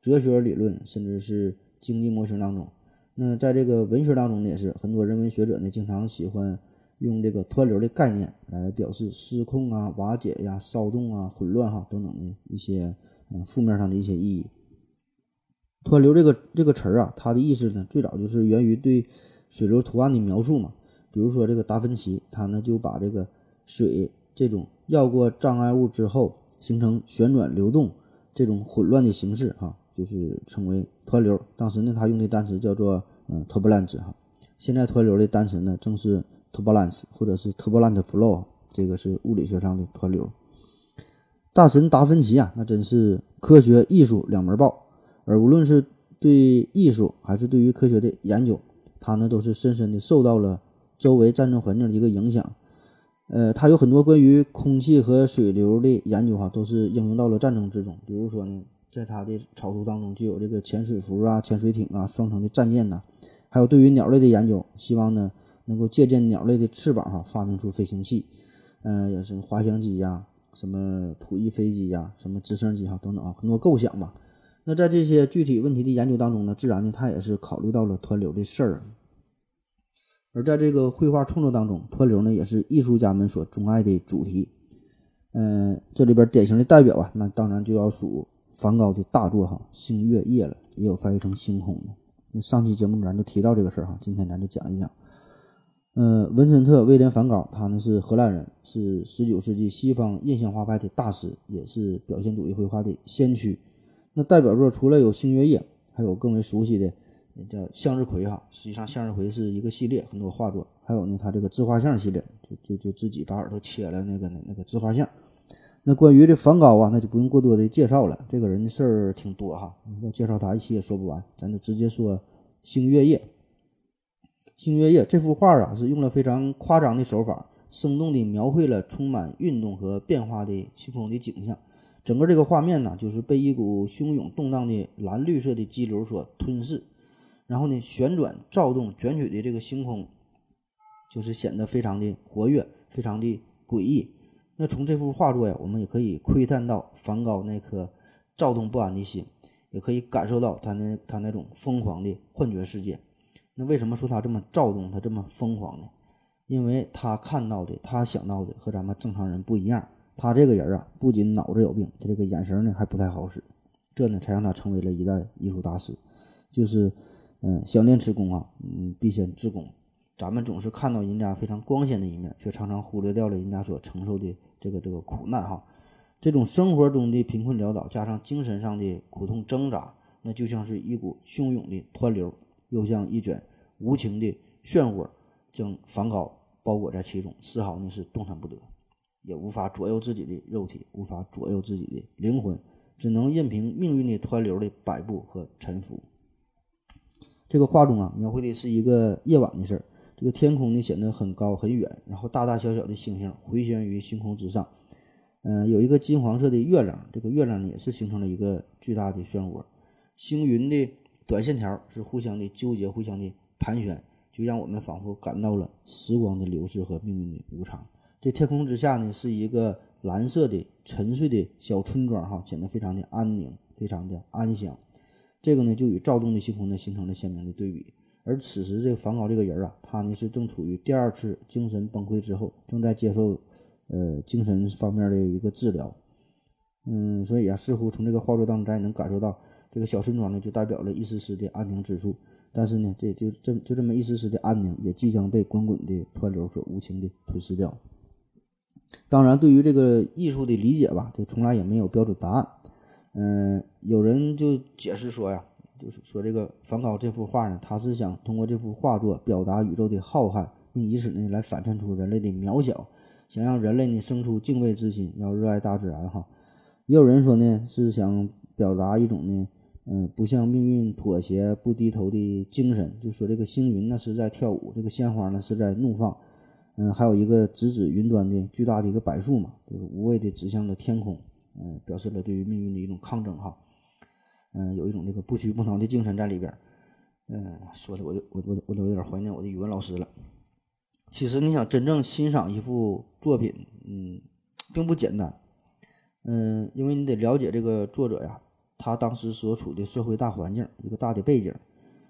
哲学理论，甚至是经济模型当中。那在这个文学当中呢，也是很多人文学者呢，经常喜欢用这个湍流的概念来表示失控啊、瓦解呀、骚动啊、混乱哈等等的一些嗯负面上的一些意义。湍流这个这个词儿啊，它的意思呢，最早就是源于对水流图案的描述嘛。比如说这个达芬奇，他呢就把这个水这种绕过障碍物之后形成旋转流动这种混乱的形式哈，就是称为湍流。当时呢，他用的单词叫做嗯 turbulence 哈。现在湍流的单词呢，正是 turbulence 或者是 turbulent flow，这个是物理学上的湍流。大神达芬奇啊，那真是科学艺术两门报。而无论是对艺术还是对于科学的研究，他呢都是深深的受到了周围战争环境的一个影响。呃，他有很多关于空气和水流的研究哈，都是应用到了战争之中。比如说呢，在他的草图当中就有这个潜水服啊、潜水艇啊、双层的战舰呐，还有对于鸟类的研究，希望呢能够借鉴鸟类的翅膀哈，发明出飞行器，嗯，有什么滑翔机呀、什么普翼飞机呀、什么直升机哈等等啊，很多构想吧。那在这些具体问题的研究当中呢，自然呢，他也是考虑到了湍流的事儿。而在这个绘画创作当中，湍流呢也是艺术家们所钟爱的主题。嗯，这里边典型的代表啊，那当然就要数梵高的大作哈《星月夜》了，也有翻译成《星空》的。那上期节目咱就提到这个事儿哈，今天咱就讲一讲。嗯，文森特·威廉·梵高，他呢是荷兰人，是19世纪西方印象画派的大师，也是表现主义绘画的先驱。那代表作除了有《星月夜》，还有更为熟悉的叫《向日葵》哈。实际上，《向日葵》是一个系列，很多画作。还有呢，他这个自画像系列，就就就自己把耳朵切了那个那个自画像。那关于这梵高啊，那就不用过多的介绍了。这个人的事儿挺多哈，要介绍他一期也说不完，咱就直接说《星月夜》。《星月夜》这幅画啊，是用了非常夸张的手法，生动地描绘了充满运动和变化的星空的景象。整个这个画面呢，就是被一股汹涌动荡的蓝绿色的激流所吞噬，然后呢，旋转躁动卷曲的这个星空，就是显得非常的活跃，非常的诡异。那从这幅画作呀，我们也可以窥探到梵高那颗躁动不安的心，也可以感受到他那他那种疯狂的幻觉世界。那为什么说他这么躁动，他这么疯狂呢？因为他看到的，他想到的和咱们正常人不一样。他这个人啊，不仅脑子有病，他这个眼神呢还不太好使，这呢才让他成为了一代艺术大师。就是，嗯，想练此功啊，嗯，必先自宫。咱们总是看到人家非常光鲜的一面，却常常忽略掉了人家所承受的这个这个苦难哈。这种生活中的贫困潦倒，加上精神上的苦痛挣扎，那就像是一股汹涌的湍流，又像一卷无情的漩涡，将梵高包裹在其中，丝毫呢是动弹不得。也无法左右自己的肉体，无法左右自己的灵魂，只能任凭命运的湍流的摆布和沉浮。这个画中啊，描绘的是一个夜晚的事儿。这个天空呢显得很高很远，然后大大小小的星星回旋于星空之上。嗯，有一个金黄色的月亮，这个月亮呢也是形成了一个巨大的漩涡。星云的短线条是互相的纠结，互相的盘旋，就让我们仿佛感到了时光的流逝和命运的无常。这天空之下呢，是一个蓝色的沉睡的小村庄，哈，显得非常的安宁，非常的安详。这个呢，就与躁动的星空呢形成了鲜明的对比。而此时，这个梵高这个人啊，他呢是正处于第二次精神崩溃之后，正在接受呃精神方面的一个治疗。嗯，所以啊，似乎从这个画作当中，咱也能感受到，这个小村庄呢，就代表了一丝丝的安宁之处。但是呢，这就这就这么一丝丝的安宁，也即将被滚滚的湍流所无情的吞噬掉。当然，对于这个艺术的理解吧，这从来也没有标准答案。嗯，有人就解释说呀，就是说这个梵高这幅画呢，他是想通过这幅画作表达宇宙的浩瀚，并以此呢来反衬出人类的渺小，想让人类呢生出敬畏之心，要热爱大自然哈。也有人说呢，是想表达一种呢，嗯，不向命运妥协、不低头的精神。就说这个星云呢是在跳舞，这个鲜花呢是在怒放，嗯，还有一个直指云端的巨大的一个柏树嘛，就是无畏的指向了天空。嗯，表示了对于命运的一种抗争哈，嗯，有一种这个不屈不挠的精神在里边。嗯，说的我就我我我都有点怀念我的语文老师了。其实你想真正欣赏一幅作品，嗯，并不简单。嗯，因为你得了解这个作者呀，他当时所处的社会大环境，一个大的背景，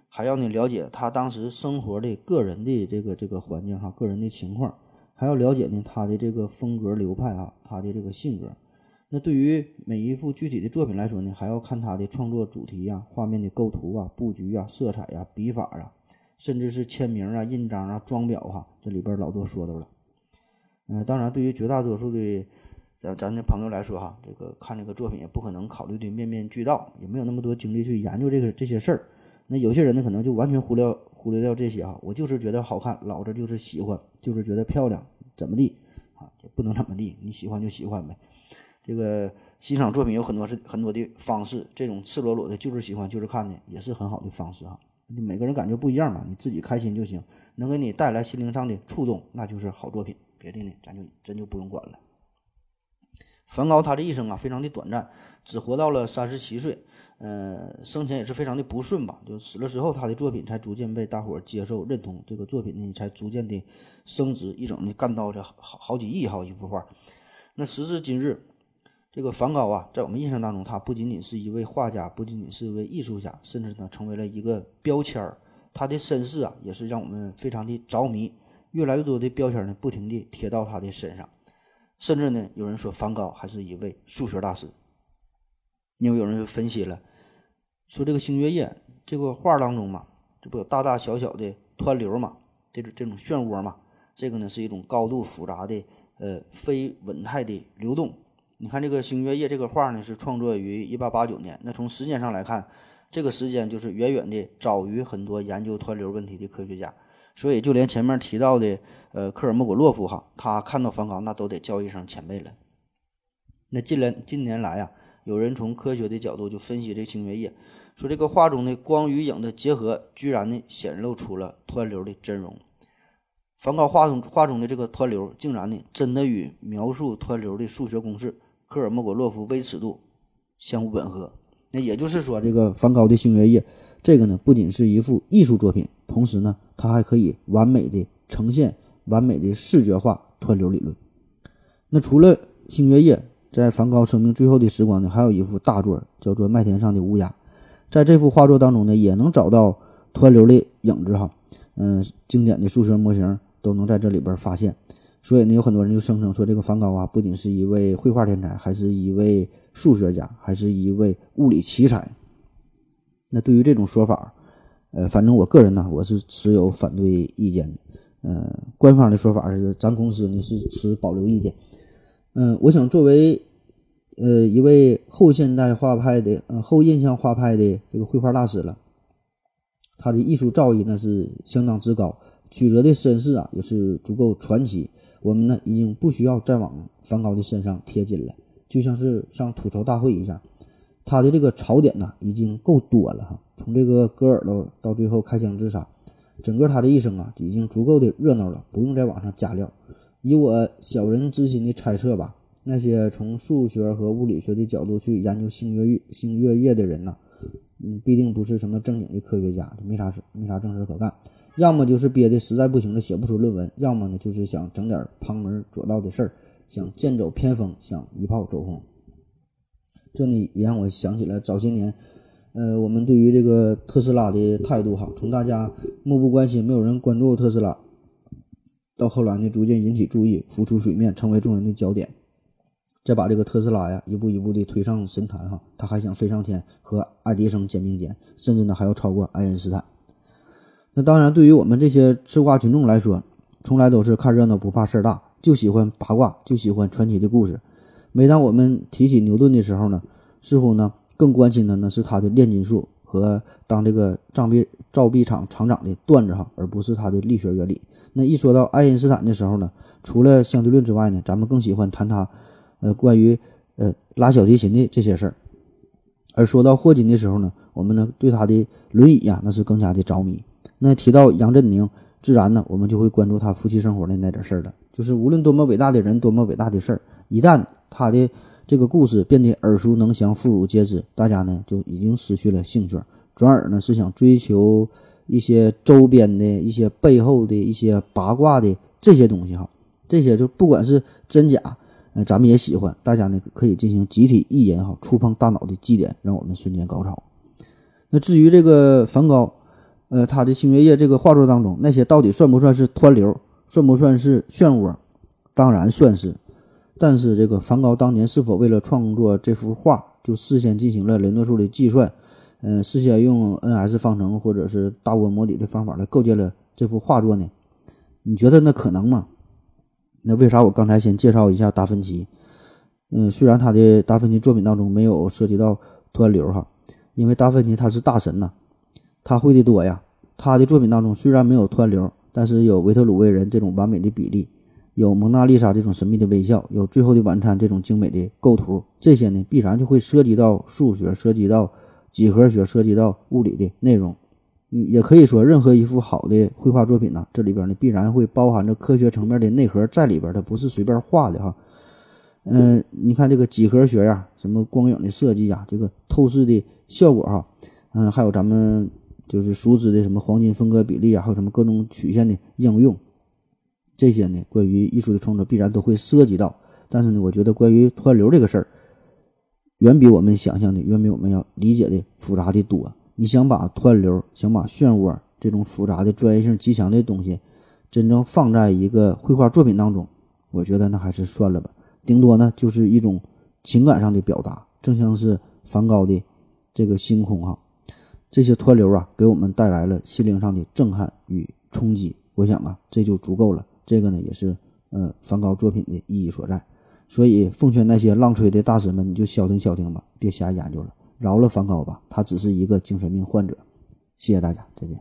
还要你了解他当时生活的个人的这个这个环境哈，个人的情况，还要了解呢他的这个风格流派啊，他的这个性格。那对于每一幅具体的作品来说呢，还要看他的创作主题呀、画面的构图啊、布局啊、色彩呀、笔法啊，甚至是签名啊、印章啊、装裱哈，这里边老多说道了。嗯，当然，对于绝大多数的咱咱的朋友来说哈，这个看这个作品也不可能考虑的面面俱到，也没有那么多精力去研究这个这些事儿。那有些人呢，可能就完全忽略忽略掉这些啊，我就是觉得好看，老子就是喜欢，就是觉得漂亮，怎么地啊？也不能怎么地，你喜欢就喜欢呗。这个欣赏作品有很多是很多的方式，这种赤裸裸的就是喜欢就是看的，也是很好的方式啊。每个人感觉不一样嘛，你自己开心就行，能给你带来心灵上的触动，那就是好作品。别的呢，咱就真就不用管了。梵高他这一生啊，非常的短暂，只活到了三十七岁，呃，生前也是非常的不顺吧。就死了之后，他的作品才逐渐被大伙接受认同，这个作品呢才逐渐的升值，一整的干到这好好几亿哈一幅画。那时至今日。这个梵高啊，在我们印象当中，他不仅仅是一位画家，不仅仅是一位艺术家，甚至呢，成为了一个标签儿。他的身世啊，也是让我们非常的着迷。越来越多的标签呢，不停地贴到他的身上。甚至呢，有人说梵高还是一位数学大师。因为有人分析了，说这个星月夜这个画当中嘛，这不有大大小小的湍流嘛，这种这种漩涡嘛，这个呢是一种高度复杂的呃非稳态的流动。你看这个《星月夜》这个画呢，是创作于一八八九年。那从时间上来看，这个时间就是远远的早于很多研究湍流问题的科学家。所以，就连前面提到的呃科尔莫果洛夫哈，他看到梵高那都得叫一声前辈了。那近来近年来啊，有人从科学的角度就分析这《星月夜》，说这个画中的光与影的结合，居然呢显露出了湍流的真容。梵高画中画中的这个湍流，竟然呢真的与描述湍流的数学公式。科尔莫果洛夫微尺度相互吻合，那也就是说，这个梵高的《星月夜》这个呢，不仅是一幅艺术作品，同时呢，它还可以完美的呈现、完美的视觉化湍流理论。那除了《星月夜》，在梵高生命最后的时光呢，还有一幅大作叫做《麦田上的乌鸦》。在这幅画作当中呢，也能找到湍流的影子哈，嗯，经典的数学模型都能在这里边发现。所以呢，有很多人就声称说，这个梵高啊，不仅是一位绘画天才，还是一位数学家，还是一位物理奇才。那对于这种说法，呃，反正我个人呢，我是持有反对意见的。呃，官方的说法是，咱公司呢是持保留意见。嗯，我想作为呃一位后现代画派的呃后印象画派的这个绘画大师了，他的艺术造诣呢是相当之高。曲折的身世啊，也是足够传奇。我们呢，已经不需要再往梵高的身上贴金了，就像是上吐槽大会一样。他的这个槽点呢，已经够多了哈。从这个割耳朵到最后开枪自杀，整个他的一生啊，已经足够的热闹了，不用再往上加料。以我小人之心的猜测吧，那些从数学和物理学的角度去研究星月月星月夜的人呐，嗯，必定不是什么正经的科学家，没啥事，没啥正事可干。要么就是憋的实在不行了，写不出论文；要么呢，就是想整点旁门左道的事儿，想剑走偏锋，想一炮走红。这呢也让我想起了早些年，呃，我们对于这个特斯拉的态度哈，从大家漠不关心，没有人关注特斯拉，到后来呢逐渐引起注意，浮出水面，成为众人的焦点，再把这个特斯拉呀一步一步的推上神坛哈，他还想飞上天，和爱迪生肩并肩，甚至呢还要超过爱因斯坦。那当然，对于我们这些吃瓜群众来说，从来都是看热闹不怕事儿大，就喜欢八卦，就喜欢传奇的故事。每当我们提起牛顿的时候呢，似乎呢更关心的呢是他的炼金术和当这个造币造币厂厂长的段子哈，而不是他的力学原理。那一说到爱因斯坦的时候呢，除了相对论之外呢，咱们更喜欢谈他，呃，关于呃拉小提琴的这些事儿。而说到霍金的时候呢，我们呢对他的轮椅呀那是更加的着迷。那提到杨振宁，自然呢我们就会关注他夫妻生活的那点事儿了。就是无论多么伟大的人，多么伟大的事儿，一旦他的这个故事变得耳熟能详、妇孺皆知，大家呢就已经失去了兴趣，转而呢是想追求一些周边的一些背后的一些八卦的这些东西哈。这些就不管是真假，呃，咱们也喜欢，大家呢可以进行集体意淫哈，触碰大脑的基点，让我们瞬间高潮。那至于这个梵高，呃，他的《星月夜》这个画作当中，那些到底算不算是湍流，算不算是漩涡？当然算是。但是这个梵高当年是否为了创作这幅画，就事先进行了雷诺数的计算，呃，事先用 n-s 方程或者是大涡模拟的方法来构建了这幅画作呢？你觉得那可能吗？那为啥我刚才先介绍一下达芬奇？嗯，虽然他的达芬奇作品当中没有涉及到湍流哈，因为达芬奇他是大神呐，他会的多呀。他的作品当中虽然没有湍流，但是有维特鲁威人这种完美的比例，有蒙娜丽莎这种神秘的微笑，有最后的晚餐这种精美的构图，这些呢必然就会涉及到数学，涉及到几何学，涉及到物理的内容。你也可以说，任何一幅好的绘画作品呢，这里边呢必然会包含着科学层面的内核在里边，它不是随便画的哈。嗯，你看这个几何学呀，什么光影的设计呀，这个透视的效果哈，嗯，还有咱们。就是熟知的什么黄金分割比例啊，还有什么各种曲线的应用，这些呢，关于艺术的创作必然都会涉及到。但是呢，我觉得关于湍流这个事儿，远比我们想象的，远比我们要理解的复杂的多。你想把湍流，想把漩涡这种复杂的专业性极强的东西，真正放在一个绘画作品当中，我觉得那还是算了吧。顶多呢，就是一种情感上的表达，正像是梵高的这个星空哈。这些湍流啊，给我们带来了心灵上的震撼与冲击。我想啊，这就足够了。这个呢，也是呃梵高作品的意义所在。所以，奉劝那些浪吹的大师们，你就消停消停吧，别瞎研究了，饶了梵高吧，他只是一个精神病患者。谢谢大家，再见。